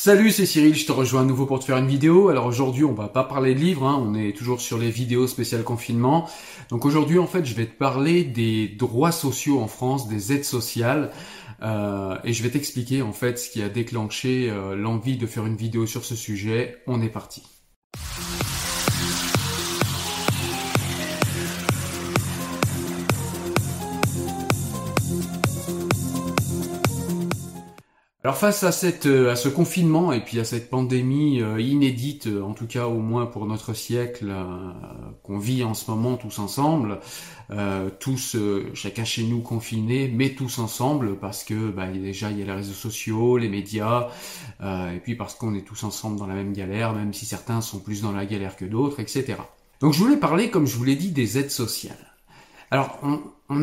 Salut, c'est Cyril, je te rejoins à nouveau pour te faire une vidéo. Alors aujourd'hui, on va pas parler de livres, hein, on est toujours sur les vidéos spéciales confinement. Donc aujourd'hui, en fait, je vais te parler des droits sociaux en France, des aides sociales. Euh, et je vais t'expliquer en fait ce qui a déclenché euh, l'envie de faire une vidéo sur ce sujet. On est parti. Alors face à cette à ce confinement et puis à cette pandémie euh, inédite, euh, en tout cas au moins pour notre siècle, euh, qu'on vit en ce moment tous ensemble, tous chacun chez nous confiné, mais tous ensemble parce que bah, déjà il y a les réseaux sociaux, les médias, et puis parce qu'on est tous ensemble dans la même galère, même si certains sont plus dans la galère que d'autres, etc. Donc je voulais parler, comme je vous l'ai dit, des aides sociales. Alors,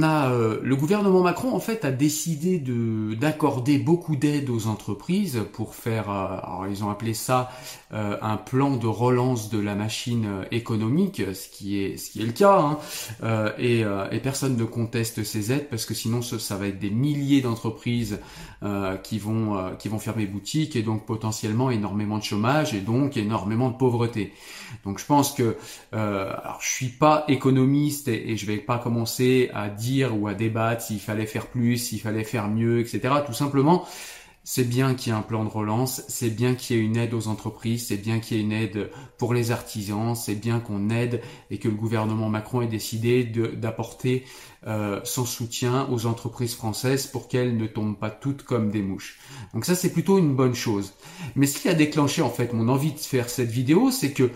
a euh, le gouvernement Macron en fait a décidé de d'accorder beaucoup d'aides aux entreprises pour faire. Euh, alors, ils ont appelé ça euh, un plan de relance de la machine économique, ce qui est ce qui est le cas. Hein. Et, et, personne ne conteste ces aides parce que sinon ça, ça va être des milliers d'entreprises qui vont qui vont fermer boutique et donc potentiellement énormément de chômage et donc énormément de pauvreté. Donc je pense que alors je suis pas économiste et, et je vais pas commencer à dire ou à débattre s'il fallait faire plus, s'il fallait faire mieux, etc. Tout simplement, c'est bien qu'il y ait un plan de relance, c'est bien qu'il y ait une aide aux entreprises, c'est bien qu'il y ait une aide pour les artisans, c'est bien qu'on aide et que le gouvernement Macron ait décidé d'apporter euh, son soutien aux entreprises françaises pour qu'elles ne tombent pas toutes comme des mouches. Donc ça c'est plutôt une bonne chose. Mais ce qui a déclenché en fait mon envie de faire cette vidéo, c'est que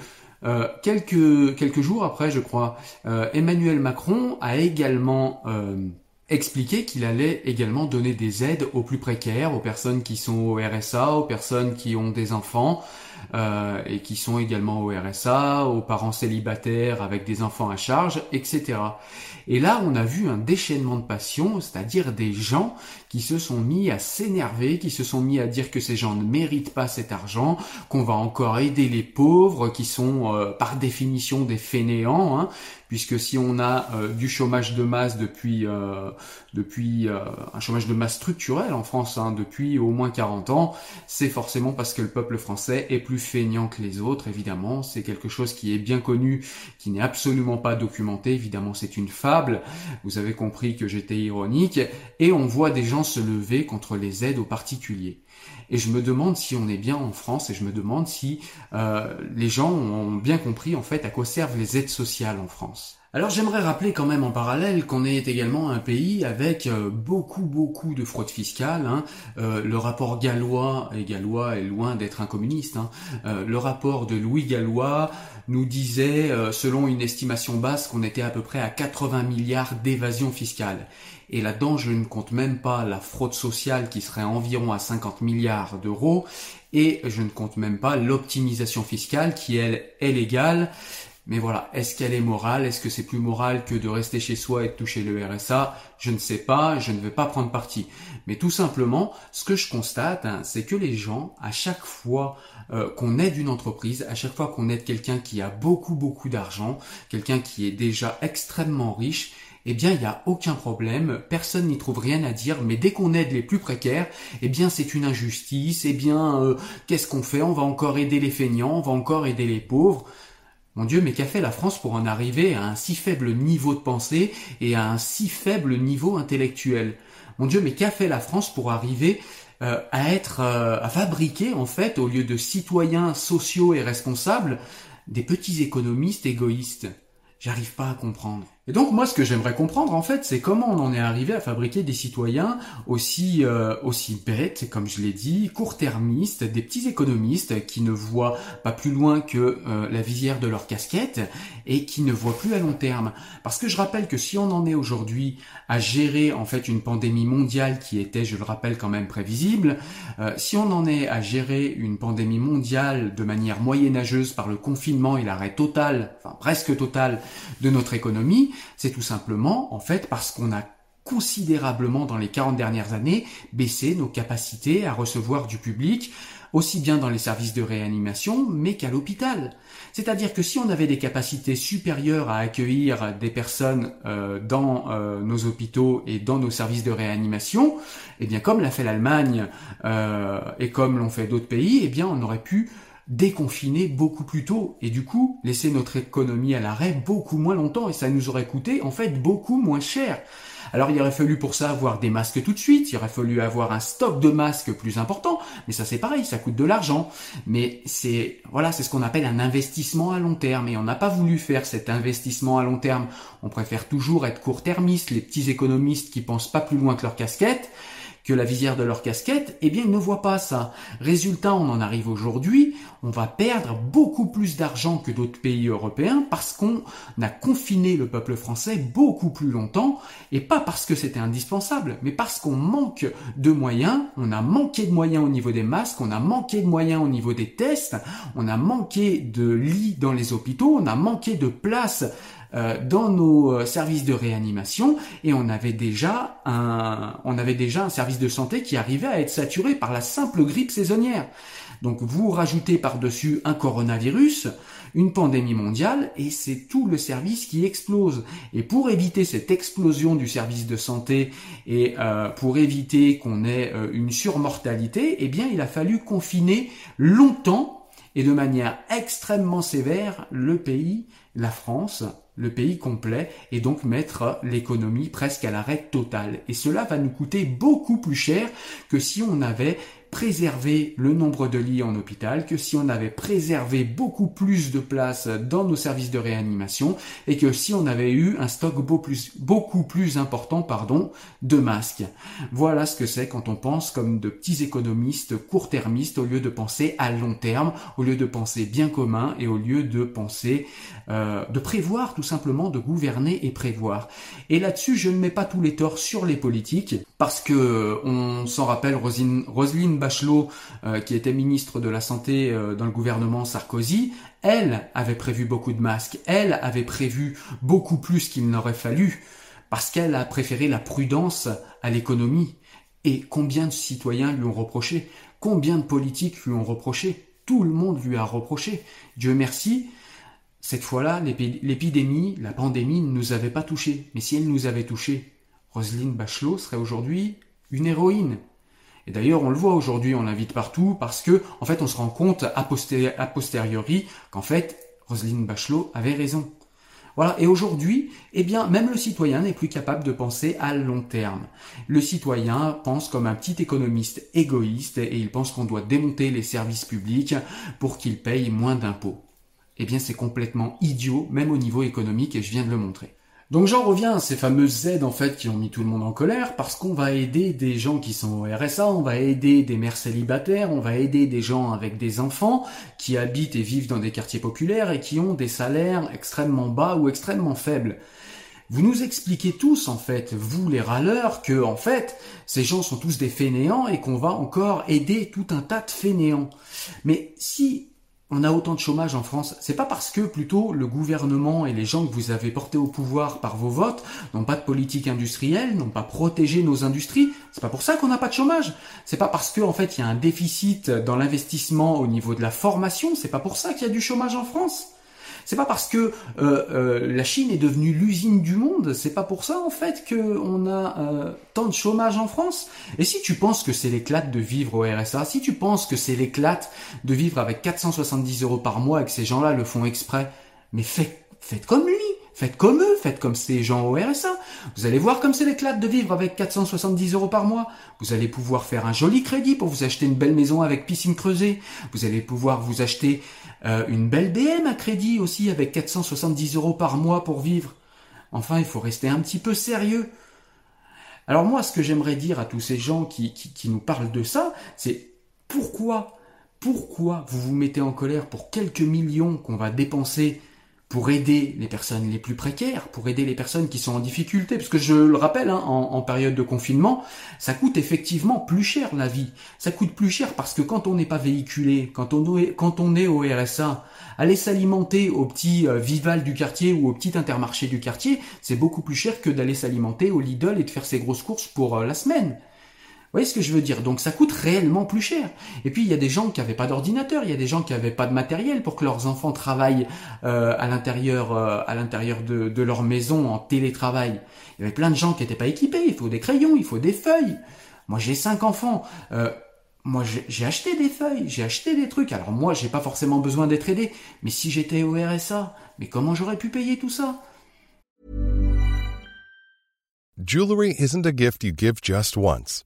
euh, quelques, quelques jours après, je crois, euh, Emmanuel Macron a également euh, expliqué qu'il allait également donner des aides aux plus précaires, aux personnes qui sont au RSA, aux personnes qui ont des enfants et qui sont également au RSA, aux parents célibataires avec des enfants à charge, etc. Et là, on a vu un déchaînement de passion, c'est-à-dire des gens qui se sont mis à s'énerver, qui se sont mis à dire que ces gens ne méritent pas cet argent, qu'on va encore aider les pauvres, qui sont euh, par définition des fainéants, hein, puisque si on a euh, du chômage de masse depuis euh, depuis un chômage de masse structurel en France hein, depuis au moins 40 ans, c'est forcément parce que le peuple français est plus feignant que les autres, évidemment, c'est quelque chose qui est bien connu, qui n'est absolument pas documenté, évidemment c'est une fable, vous avez compris que j'étais ironique, et on voit des gens se lever contre les aides aux particuliers. Et je me demande si on est bien en France et je me demande si euh, les gens ont bien compris en fait à quoi servent les aides sociales en France. Alors j'aimerais rappeler quand même en parallèle qu'on est également un pays avec euh, beaucoup beaucoup de fraude fiscale. Hein. Euh, le rapport gallois, et gallois est loin d'être un communiste, hein. euh, le rapport de Louis Gallois nous disait, selon une estimation basse, qu'on était à peu près à 80 milliards d'évasion fiscale. Et là-dedans, je ne compte même pas la fraude sociale qui serait environ à 50 milliards d'euros, et je ne compte même pas l'optimisation fiscale qui, elle, est légale mais voilà, est-ce qu'elle est morale? Est-ce que c'est plus moral que de rester chez soi et de toucher le RSA Je ne sais pas, je ne vais pas prendre parti. Mais tout simplement, ce que je constate, hein, c'est que les gens, à chaque fois euh, qu'on aide une entreprise, à chaque fois qu'on aide quelqu'un qui a beaucoup beaucoup d'argent, quelqu'un qui est déjà extrêmement riche, eh bien, il n'y a aucun problème, personne n'y trouve rien à dire, mais dès qu'on aide les plus précaires, eh bien, c'est une injustice, eh bien, euh, qu'est-ce qu'on fait? On va encore aider les feignants, on va encore aider les pauvres. Mon Dieu, mais qu'a fait la France pour en arriver à un si faible niveau de pensée et à un si faible niveau intellectuel? Mon Dieu, mais qu'a fait la France pour arriver euh, à être, euh, à fabriquer en fait, au lieu de citoyens sociaux et responsables, des petits économistes égoïstes? J'arrive pas à comprendre. Et donc moi ce que j'aimerais comprendre en fait c'est comment on en est arrivé à fabriquer des citoyens aussi euh, aussi bêtes comme je l'ai dit, court-termistes, des petits économistes qui ne voient pas plus loin que euh, la visière de leur casquette et qui ne voient plus à long terme. Parce que je rappelle que si on en est aujourd'hui à gérer en fait une pandémie mondiale qui était, je le rappelle quand même prévisible, euh, si on en est à gérer une pandémie mondiale de manière moyenâgeuse par le confinement et l'arrêt total, enfin presque total de notre économie, c'est tout simplement, en fait, parce qu'on a considérablement dans les 40 dernières années baissé nos capacités à recevoir du public, aussi bien dans les services de réanimation, mais qu'à l'hôpital. C'est-à-dire que si on avait des capacités supérieures à accueillir des personnes euh, dans euh, nos hôpitaux et dans nos services de réanimation, eh bien comme l'a fait l'Allemagne euh, et comme l'ont fait d'autres pays, eh bien on aurait pu déconfiner beaucoup plus tôt et du coup laisser notre économie à l'arrêt beaucoup moins longtemps et ça nous aurait coûté en fait beaucoup moins cher. Alors il aurait fallu pour ça avoir des masques tout de suite, il aurait fallu avoir un stock de masques plus important, mais ça c'est pareil, ça coûte de l'argent. Mais c'est voilà, c'est ce qu'on appelle un investissement à long terme et on n'a pas voulu faire cet investissement à long terme. On préfère toujours être court-termiste, les petits économistes qui pensent pas plus loin que leur casquette que la visière de leur casquette, eh bien ils ne voient pas ça. Résultat, on en arrive aujourd'hui, on va perdre beaucoup plus d'argent que d'autres pays européens parce qu'on a confiné le peuple français beaucoup plus longtemps, et pas parce que c'était indispensable, mais parce qu'on manque de moyens, on a manqué de moyens au niveau des masques, on a manqué de moyens au niveau des tests, on a manqué de lits dans les hôpitaux, on a manqué de places dans nos euh, services de réanimation et on avait déjà un, on avait déjà un service de santé qui arrivait à être saturé par la simple grippe saisonnière. Donc vous rajoutez par-dessus un coronavirus, une pandémie mondiale, et c'est tout le service qui explose. Et pour éviter cette explosion du service de santé et euh, pour éviter qu'on ait une surmortalité, eh bien il a fallu confiner longtemps et de manière extrêmement sévère le pays, la France, le pays complet et donc mettre l'économie presque à l'arrêt total. Et cela va nous coûter beaucoup plus cher que si on avait préserver le nombre de lits en hôpital que si on avait préservé beaucoup plus de places dans nos services de réanimation et que si on avait eu un stock beaucoup plus, important pardon, de masques. Voilà ce que c'est quand on pense comme de petits économistes court-termistes au lieu de penser à long terme, au lieu de penser bien commun et au lieu de penser euh, de prévoir tout simplement, de gouverner et prévoir. Et là-dessus, je ne mets pas tous les torts sur les politiques parce que on s'en rappelle Roselyne Bachelot, euh, qui était ministre de la Santé euh, dans le gouvernement Sarkozy, elle avait prévu beaucoup de masques, elle avait prévu beaucoup plus qu'il n'aurait fallu, parce qu'elle a préféré la prudence à l'économie. Et combien de citoyens lui ont reproché? Combien de politiques lui ont reproché? Tout le monde lui a reproché. Dieu merci, cette fois-là, l'épidémie, la pandémie ne nous avait pas touchés. Mais si elle nous avait touchés, Roselyne Bachelot serait aujourd'hui une héroïne. Et d'ailleurs, on le voit aujourd'hui, on l'invite partout parce que, en fait, on se rend compte a, posteriori qu'en fait, Roselyne Bachelot avait raison. Voilà. Et aujourd'hui, eh bien, même le citoyen n'est plus capable de penser à long terme. Le citoyen pense comme un petit économiste égoïste et il pense qu'on doit démonter les services publics pour qu'il paye moins d'impôts. eh bien c'est complètement idiot, même au niveau économique, et je viens de le montrer. Donc j'en reviens à ces fameuses aides en fait qui ont mis tout le monde en colère parce qu'on va aider des gens qui sont au RSA, on va aider des mères célibataires, on va aider des gens avec des enfants qui habitent et vivent dans des quartiers populaires et qui ont des salaires extrêmement bas ou extrêmement faibles. Vous nous expliquez tous, en fait, vous les râleurs, que, en fait, ces gens sont tous des fainéants et qu'on va encore aider tout un tas de fainéants. Mais si on a autant de chômage en France, c'est pas parce que plutôt le gouvernement et les gens que vous avez portés au pouvoir par vos votes n'ont pas de politique industrielle, n'ont pas protégé nos industries. C'est pas pour ça qu'on n'a pas de chômage. C'est pas parce que en fait il y a un déficit dans l'investissement au niveau de la formation. C'est pas pour ça qu'il y a du chômage en France. C'est pas parce que euh, euh, la Chine est devenue l'usine du monde, c'est pas pour ça en fait qu'on a euh, tant de chômage en France. Et si tu penses que c'est l'éclate de vivre au RSA, si tu penses que c'est l'éclate de vivre avec 470 euros par mois et que ces gens-là le font exprès, mais faites, faites comme lui. Faites comme eux, faites comme ces gens au RSA. Vous allez voir comme c'est l'éclate de vivre avec 470 euros par mois. Vous allez pouvoir faire un joli crédit pour vous acheter une belle maison avec piscine creusée. Vous allez pouvoir vous acheter euh, une belle BM à crédit aussi avec 470 euros par mois pour vivre. Enfin, il faut rester un petit peu sérieux. Alors moi, ce que j'aimerais dire à tous ces gens qui, qui, qui nous parlent de ça, c'est pourquoi, pourquoi vous vous mettez en colère pour quelques millions qu'on va dépenser pour aider les personnes les plus précaires, pour aider les personnes qui sont en difficulté, parce que je le rappelle, hein, en, période de confinement, ça coûte effectivement plus cher la vie. Ça coûte plus cher parce que quand on n'est pas véhiculé, quand on est, au RSA, aller s'alimenter au petit euh, Vival du quartier ou au petit Intermarché du quartier, c'est beaucoup plus cher que d'aller s'alimenter au Lidl et de faire ses grosses courses pour euh, la semaine. Voyez ce que je veux dire? Donc ça coûte réellement plus cher. Et puis il y a des gens qui n'avaient pas d'ordinateur, il y a des gens qui n'avaient pas de matériel pour que leurs enfants travaillent euh, à l'intérieur euh, à l'intérieur de, de, leur maison en télétravail. Il y avait plein de gens qui n'étaient pas équipés. Il faut des crayons, il faut des feuilles. Moi j'ai cinq enfants. Euh, moi j'ai acheté des feuilles, j'ai acheté des trucs. Alors moi j'ai pas forcément besoin d'être aidé. Mais si j'étais au RSA, mais comment j'aurais pu payer tout ça? Jewelry isn't a gift you give just once.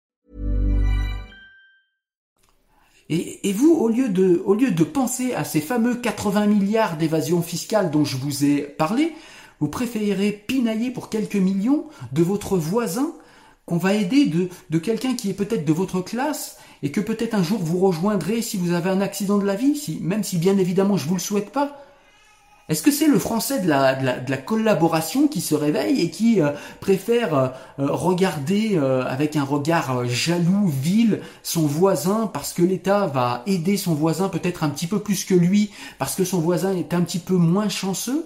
Et, vous, au lieu, de, penser à ces fameux 80 milliards d'évasion fiscale dont je vous ai parlé, vous préférez pinailler pour quelques millions de votre voisin qu'on va aider, de, de quelqu'un qui est peut-être de votre classe et que peut-être un jour vous rejoindrez si vous avez un accident de la vie, si, même si bien évidemment je vous le souhaite pas. Est-ce que c'est le français de la, collaboration qui se réveille et qui euh, préfère euh, euh, regarder avec un regard jaloux, vil, son voisin parce que l'État va aider son voisin peut-être un petit peu plus que lui parce que son voisin est un petit peu moins chanceux?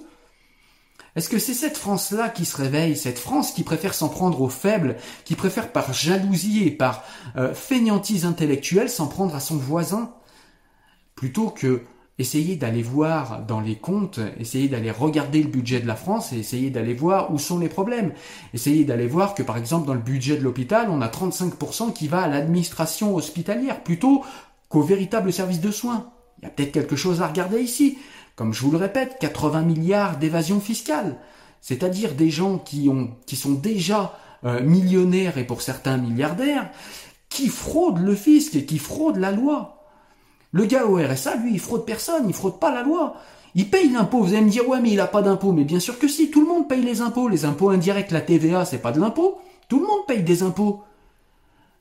Est-ce que c'est cette France-là qui se réveille, cette France qui préfère s'en prendre aux faibles, qui préfère par jalousie et par fainéantise intellectuelle s'en prendre à son voisin plutôt que essayez d'aller voir dans les comptes, essayez d'aller regarder le budget de la France et essayez d'aller voir où sont les problèmes. Essayez d'aller voir que par exemple dans le budget de l'hôpital, on a 35% qui va à l'administration hospitalière plutôt qu'au véritable service de soins. Il y a peut-être quelque chose à regarder ici. Comme je vous le répète, 80 milliards d'évasion fiscale. C'est-à-dire des gens qui, ont, qui sont déjà euh, millionnaires et pour certains milliardaires, qui fraudent le fisc et qui fraudent la loi. Le gars au RSA, lui, il fraude personne, il fraude pas la loi. Il paye l'impôt. Vous allez me dire, ouais, mais il a pas d'impôt. Mais bien sûr que si, tout le monde paye les impôts. Les impôts indirects, la TVA, c'est pas de l'impôt. Tout le monde paye des impôts.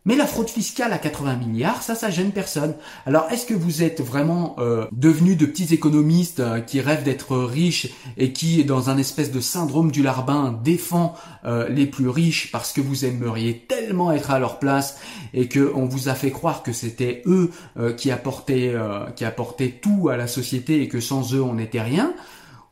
Mais la fraude fiscale à 80 milliards, ça, ça gêne personne. Alors, est-ce que vous êtes vraiment euh, devenus de petits économistes euh, qui rêvent d'être riches et qui, dans un espèce de syndrome du larbin, défend euh, les plus riches parce que vous aimeriez tellement être à leur place et que on vous a fait croire que c'était eux qui apportaient qui apportaient tout à la société et que sans eux on n'était rien?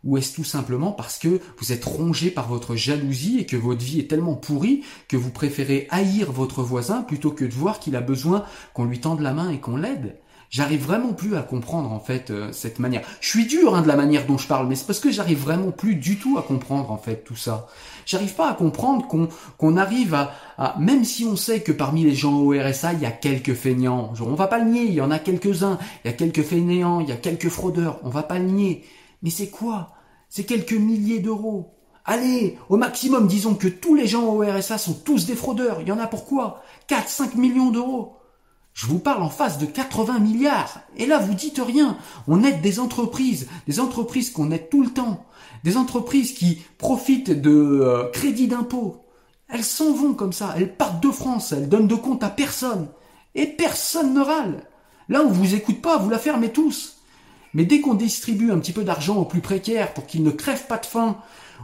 Ou est-ce tout simplement parce que vous êtes rongé par votre jalousie et que votre vie est tellement pourrie que vous préférez haïr votre voisin plutôt que de voir qu'il a besoin qu'on lui tende la main et qu'on l'aide? J'arrive vraiment plus à comprendre en fait euh, cette manière. Je suis dur hein, de la manière dont je parle, mais c'est parce que j'arrive vraiment plus du tout à comprendre en fait tout ça. J'arrive pas à comprendre qu'on qu'on arrive à, à, même si on sait que parmi les gens au RSA il y a quelques feignants, genre, on va pas le nier, il y en a quelques-uns, il y a quelques fainéants, il y a quelques fraudeurs, on va pas le nier. Mais c'est quoi? C'est quelques milliers d'euros. Allez, au maximum, disons que tous les gens au RSA sont tous des fraudeurs. Il y en a pourquoi 4, 5 millions d'euros. Je vous parle en face de 80 milliards. Et là, vous dites rien. On aide des entreprises, des entreprises qu'on aide tout le temps, des entreprises qui profitent de euh, crédits d'impôt. Elles s'en vont comme ça, elles partent de France, elles donnent de compte à personne. Et personne ne râle. Là, on vous écoute pas, vous la fermez tous. Mais dès qu'on distribue un petit peu d'argent aux plus précaires pour qu'ils ne crèvent pas de faim,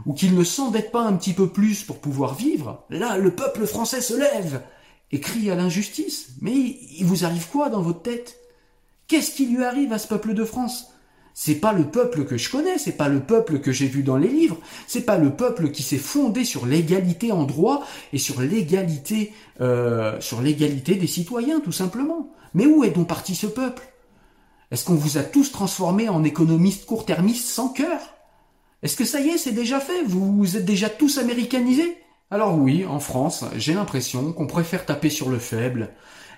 ou qu'ils ne s'endettent pas un petit peu plus pour pouvoir vivre, là, le peuple français se lève et crie à l'injustice. Mais il vous arrive quoi dans votre tête? Qu'est-ce qui lui arrive à ce peuple de France? C'est pas le peuple que je connais, c'est pas le peuple que j'ai vu dans les livres, c'est pas le peuple qui s'est fondé sur l'égalité en droit et sur l'égalité, euh, sur l'égalité des citoyens, tout simplement. Mais où est donc parti ce peuple? Est-ce qu'on vous a tous transformés en économistes court-termistes sans cœur? Est-ce que ça y est, c'est déjà fait? Vous êtes déjà tous américanisés? Alors oui, en France, j'ai l'impression qu'on préfère taper sur le faible,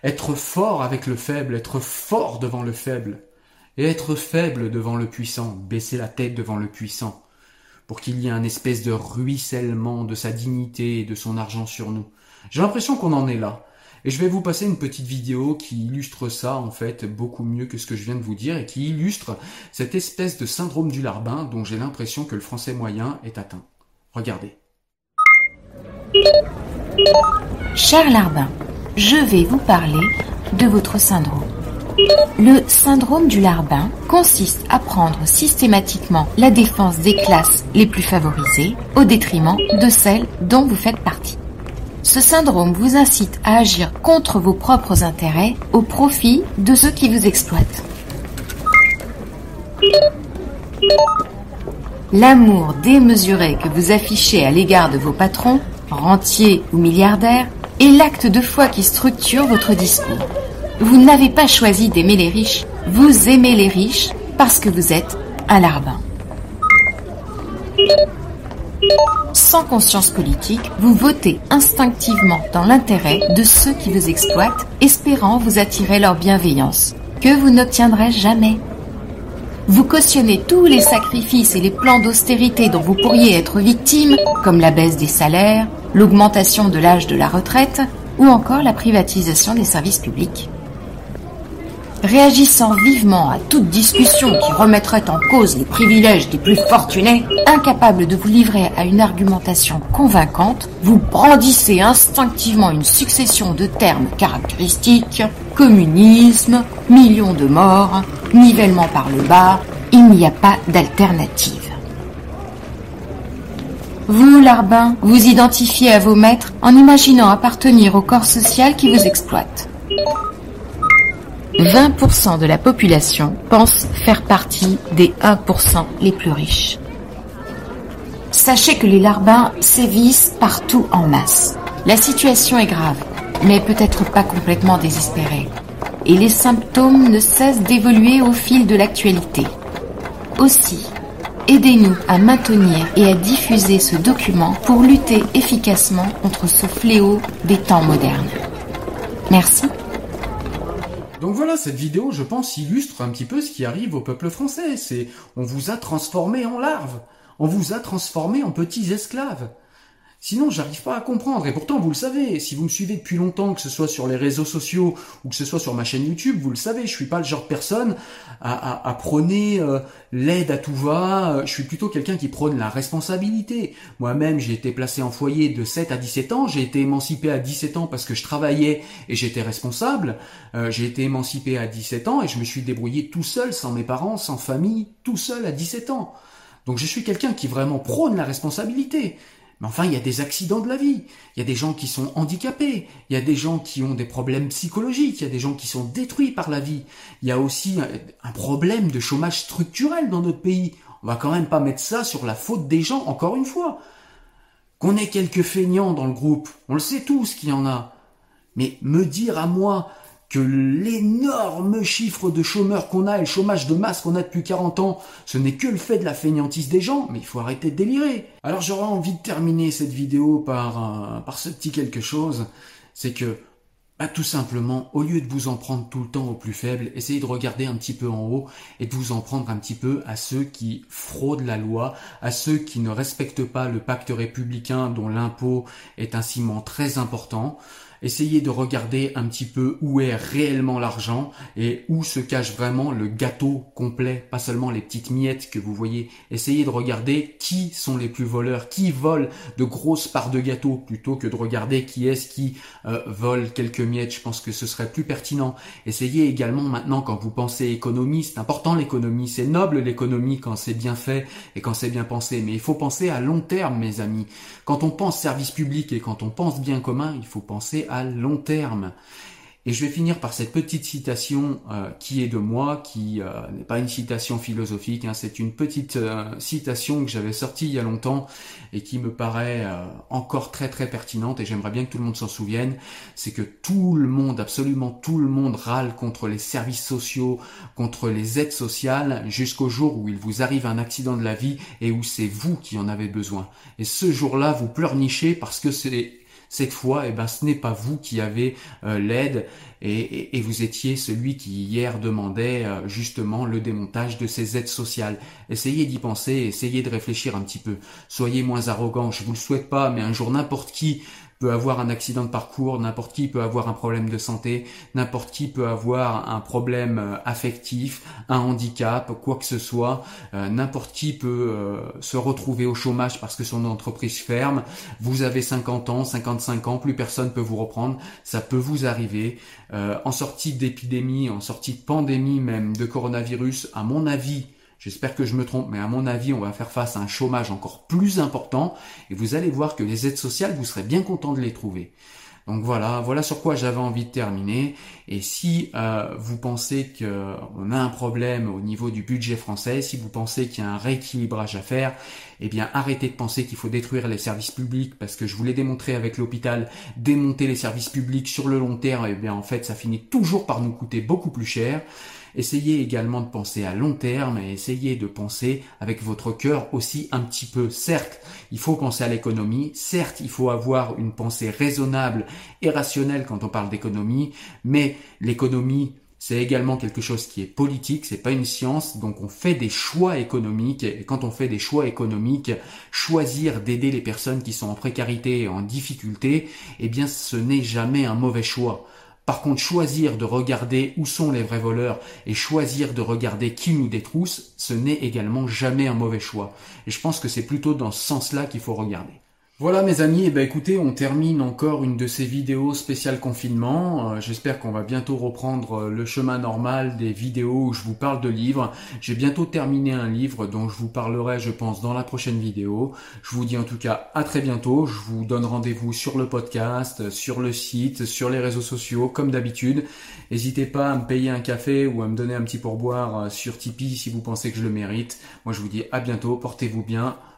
être fort avec le faible, être fort devant le faible, et être faible devant le puissant, baisser la tête devant le puissant, pour qu'il y ait un espèce de ruissellement de sa dignité et de son argent sur nous. J'ai l'impression qu'on en est là. Et je vais vous passer une petite vidéo qui illustre ça en fait beaucoup mieux que ce que je viens de vous dire et qui illustre cette espèce de syndrome du larbin dont j'ai l'impression que le français moyen est atteint. Regardez. Cher Larbin, je vais vous parler de votre syndrome. Le syndrome du larbin consiste à prendre systématiquement la défense des classes les plus favorisées au détriment de celles dont vous faites partie. Ce syndrome vous incite à agir contre vos propres intérêts au profit de ceux qui vous exploitent. L'amour démesuré que vous affichez à l'égard de vos patrons, rentiers ou milliardaires, est l'acte de foi qui structure votre discours. Vous n'avez pas choisi d'aimer les riches, vous aimez les riches parce que vous êtes un larbin. Sans conscience politique, vous votez instinctivement dans l'intérêt de ceux qui vous exploitent, espérant vous attirer leur bienveillance, que vous n'obtiendrez jamais. Vous cautionnez tous les sacrifices et les plans d'austérité dont vous pourriez être victime, comme la baisse des salaires, l'augmentation de l'âge de la retraite ou encore la privatisation des services publics réagissant vivement à toute discussion qui remettrait en cause les privilèges des plus fortunés, incapable de vous livrer à une argumentation convaincante, vous brandissez instinctivement une succession de termes caractéristiques, communisme, millions de morts, nivellement par le bas, il n'y a pas d'alternative. Vous, Larbin, vous identifiez à vos maîtres en imaginant appartenir au corps social qui vous exploite. 20% de la population pense faire partie des 1% les plus riches. Sachez que les larbins sévissent partout en masse. La situation est grave, mais peut-être pas complètement désespérée. Et les symptômes ne cessent d'évoluer au fil de l'actualité. Aussi, aidez-nous à maintenir et à diffuser ce document pour lutter efficacement contre ce fléau des temps modernes. Merci. Donc voilà, cette vidéo, je pense, illustre un petit peu ce qui arrive au peuple français. C'est, on vous a transformé en larves. On vous a transformé en petits esclaves. Sinon, j'arrive pas à comprendre. Et pourtant, vous le savez, si vous me suivez depuis longtemps, que ce soit sur les réseaux sociaux ou que ce soit sur ma chaîne YouTube, vous le savez, je suis pas le genre de personne à, à, prôner euh, l'aide à tout va. Je suis plutôt quelqu'un qui prône la responsabilité. Moi-même, j'ai été placé en foyer de 7 à 17 ans. J'ai été émancipé à 17 ans parce que je travaillais et j'étais responsable. Euh, j'ai été émancipé à 17 ans et je me suis débrouillé tout seul, sans mes parents, sans famille, tout seul à 17 ans. Donc je suis quelqu'un qui vraiment prône la responsabilité. Mais enfin, il y a des accidents de la vie, il y a des gens qui sont handicapés, il y a des gens qui ont des problèmes psychologiques, il y a des gens qui sont détruits par la vie. Il y a aussi un problème de chômage structurel dans notre pays. On va quand même pas mettre ça sur la faute des gens, encore une fois. Qu'on ait quelques feignants dans le groupe, on le sait tous qu'il y en a. Mais me dire à moi que l'énorme chiffre de chômeurs qu'on a et le chômage de masse qu'on a depuis 40 ans, ce n'est que le fait de la fainéantise des gens, mais il faut arrêter de délirer. Alors j'aurais envie de terminer cette vidéo par, par ce petit quelque chose, c'est que bah, tout simplement, au lieu de vous en prendre tout le temps aux plus faibles, essayez de regarder un petit peu en haut et de vous en prendre un petit peu à ceux qui fraudent la loi, à ceux qui ne respectent pas le pacte républicain dont l'impôt est un ciment très important. Essayez de regarder un petit peu où est réellement l'argent et où se cache vraiment le gâteau complet, pas seulement les petites miettes que vous voyez. Essayez de regarder qui sont les plus voleurs, qui volent de grosses parts de gâteau plutôt que de regarder qui est-ce qui euh, vole quelques miettes. Je pense que ce serait plus pertinent. Essayez également maintenant quand vous pensez économie, c'est important l'économie, c'est noble l'économie quand c'est bien fait et quand c'est bien pensé, mais il faut penser à long terme mes amis. Quand on pense service public et quand on pense bien commun, il faut penser long terme. Et je vais finir par cette petite citation euh, qui est de moi, qui euh, n'est pas une citation philosophique, hein, c'est une petite euh, citation que j'avais sortie il y a longtemps et qui me paraît encore très très pertinente et j'aimerais bien que tout le monde s'en souvienne. C'est que tout le monde, absolument tout le monde râle contre les services sociaux, contre les aides sociales, jusqu'au jour où il vous arrive un accident de la vie et où c'est vous qui en avez besoin. Et ce jour-là, vous pleurnichez parce que c'est cette fois, eh ben, ce n'est pas vous qui avez euh, l'aide et, vous étiez celui qui hier demandait euh, justement le démontage de ces aides sociales. Essayez d'y penser, essayez de réfléchir un petit peu. Soyez moins arrogant, je vous le souhaite pas, mais un jour n'importe qui peut avoir un accident de parcours, n'importe qui peut avoir un problème de santé, n'importe qui peut avoir un problème euh, affectif, un handicap, quoi que ce soit, euh, n'importe qui peut euh, se retrouver au chômage parce que son entreprise ferme, vous avez 50 ans, 55 ans, plus personne peut vous reprendre, ça peut vous arriver. en sortie d'épidémie, en sortie de pandémie même, de coronavirus, à mon avis, J'espère que je me trompe, mais à mon avis, on va faire face à un chômage encore plus important et vous allez voir que les aides sociales, vous serez bien content de les trouver. Donc voilà, voilà sur quoi j'avais envie de terminer. Et si euh, vous pensez qu'on a un problème au niveau du budget français, si vous pensez qu'il y a un rééquilibrage à faire, eh bien arrêtez de penser qu'il faut détruire les services publics parce que je vous l'ai démontré avec l'hôpital, démonter les services publics sur le long terme, eh bien en fait ça finit toujours par nous coûter beaucoup plus cher. Essayez également de penser à long terme et essayez de penser avec votre cœur aussi un petit peu. Certes, il faut penser à l'économie, certes, il faut avoir une pensée raisonnable et rationnelle quand on parle d'économie, mais l'économie c'est également quelque chose qui est politique, c'est pas une science, donc on fait des choix économiques, et quand on fait des choix économiques, choisir d'aider les personnes qui sont en précarité et en difficulté, eh bien ce n'est jamais un mauvais choix. Par contre, choisir de regarder où sont les vrais voleurs et choisir de regarder qui nous détrousse, ce n'est également jamais un mauvais choix. Et je pense que c'est plutôt dans ce sens-là qu'il faut regarder. Voilà mes amis, et eh ben écoutez, on termine encore une de ces vidéos spéciales confinement. Euh, j'espère qu'on va bientôt reprendre euh, le chemin normal des vidéos où je vous parle de livres. J'ai bientôt terminé un livre dont je vous parlerai, je pense, dans la prochaine vidéo. Je vous dis en tout cas à très bientôt. Je vous donne rendez-vous sur le podcast, sur le site, sur les réseaux sociaux, comme d'habitude. N'hésitez pas à me payer un café ou à me donner un petit pourboire euh, sur Tipeee si vous pensez que je le mérite. Moi je vous dis à bientôt, portez-vous bien.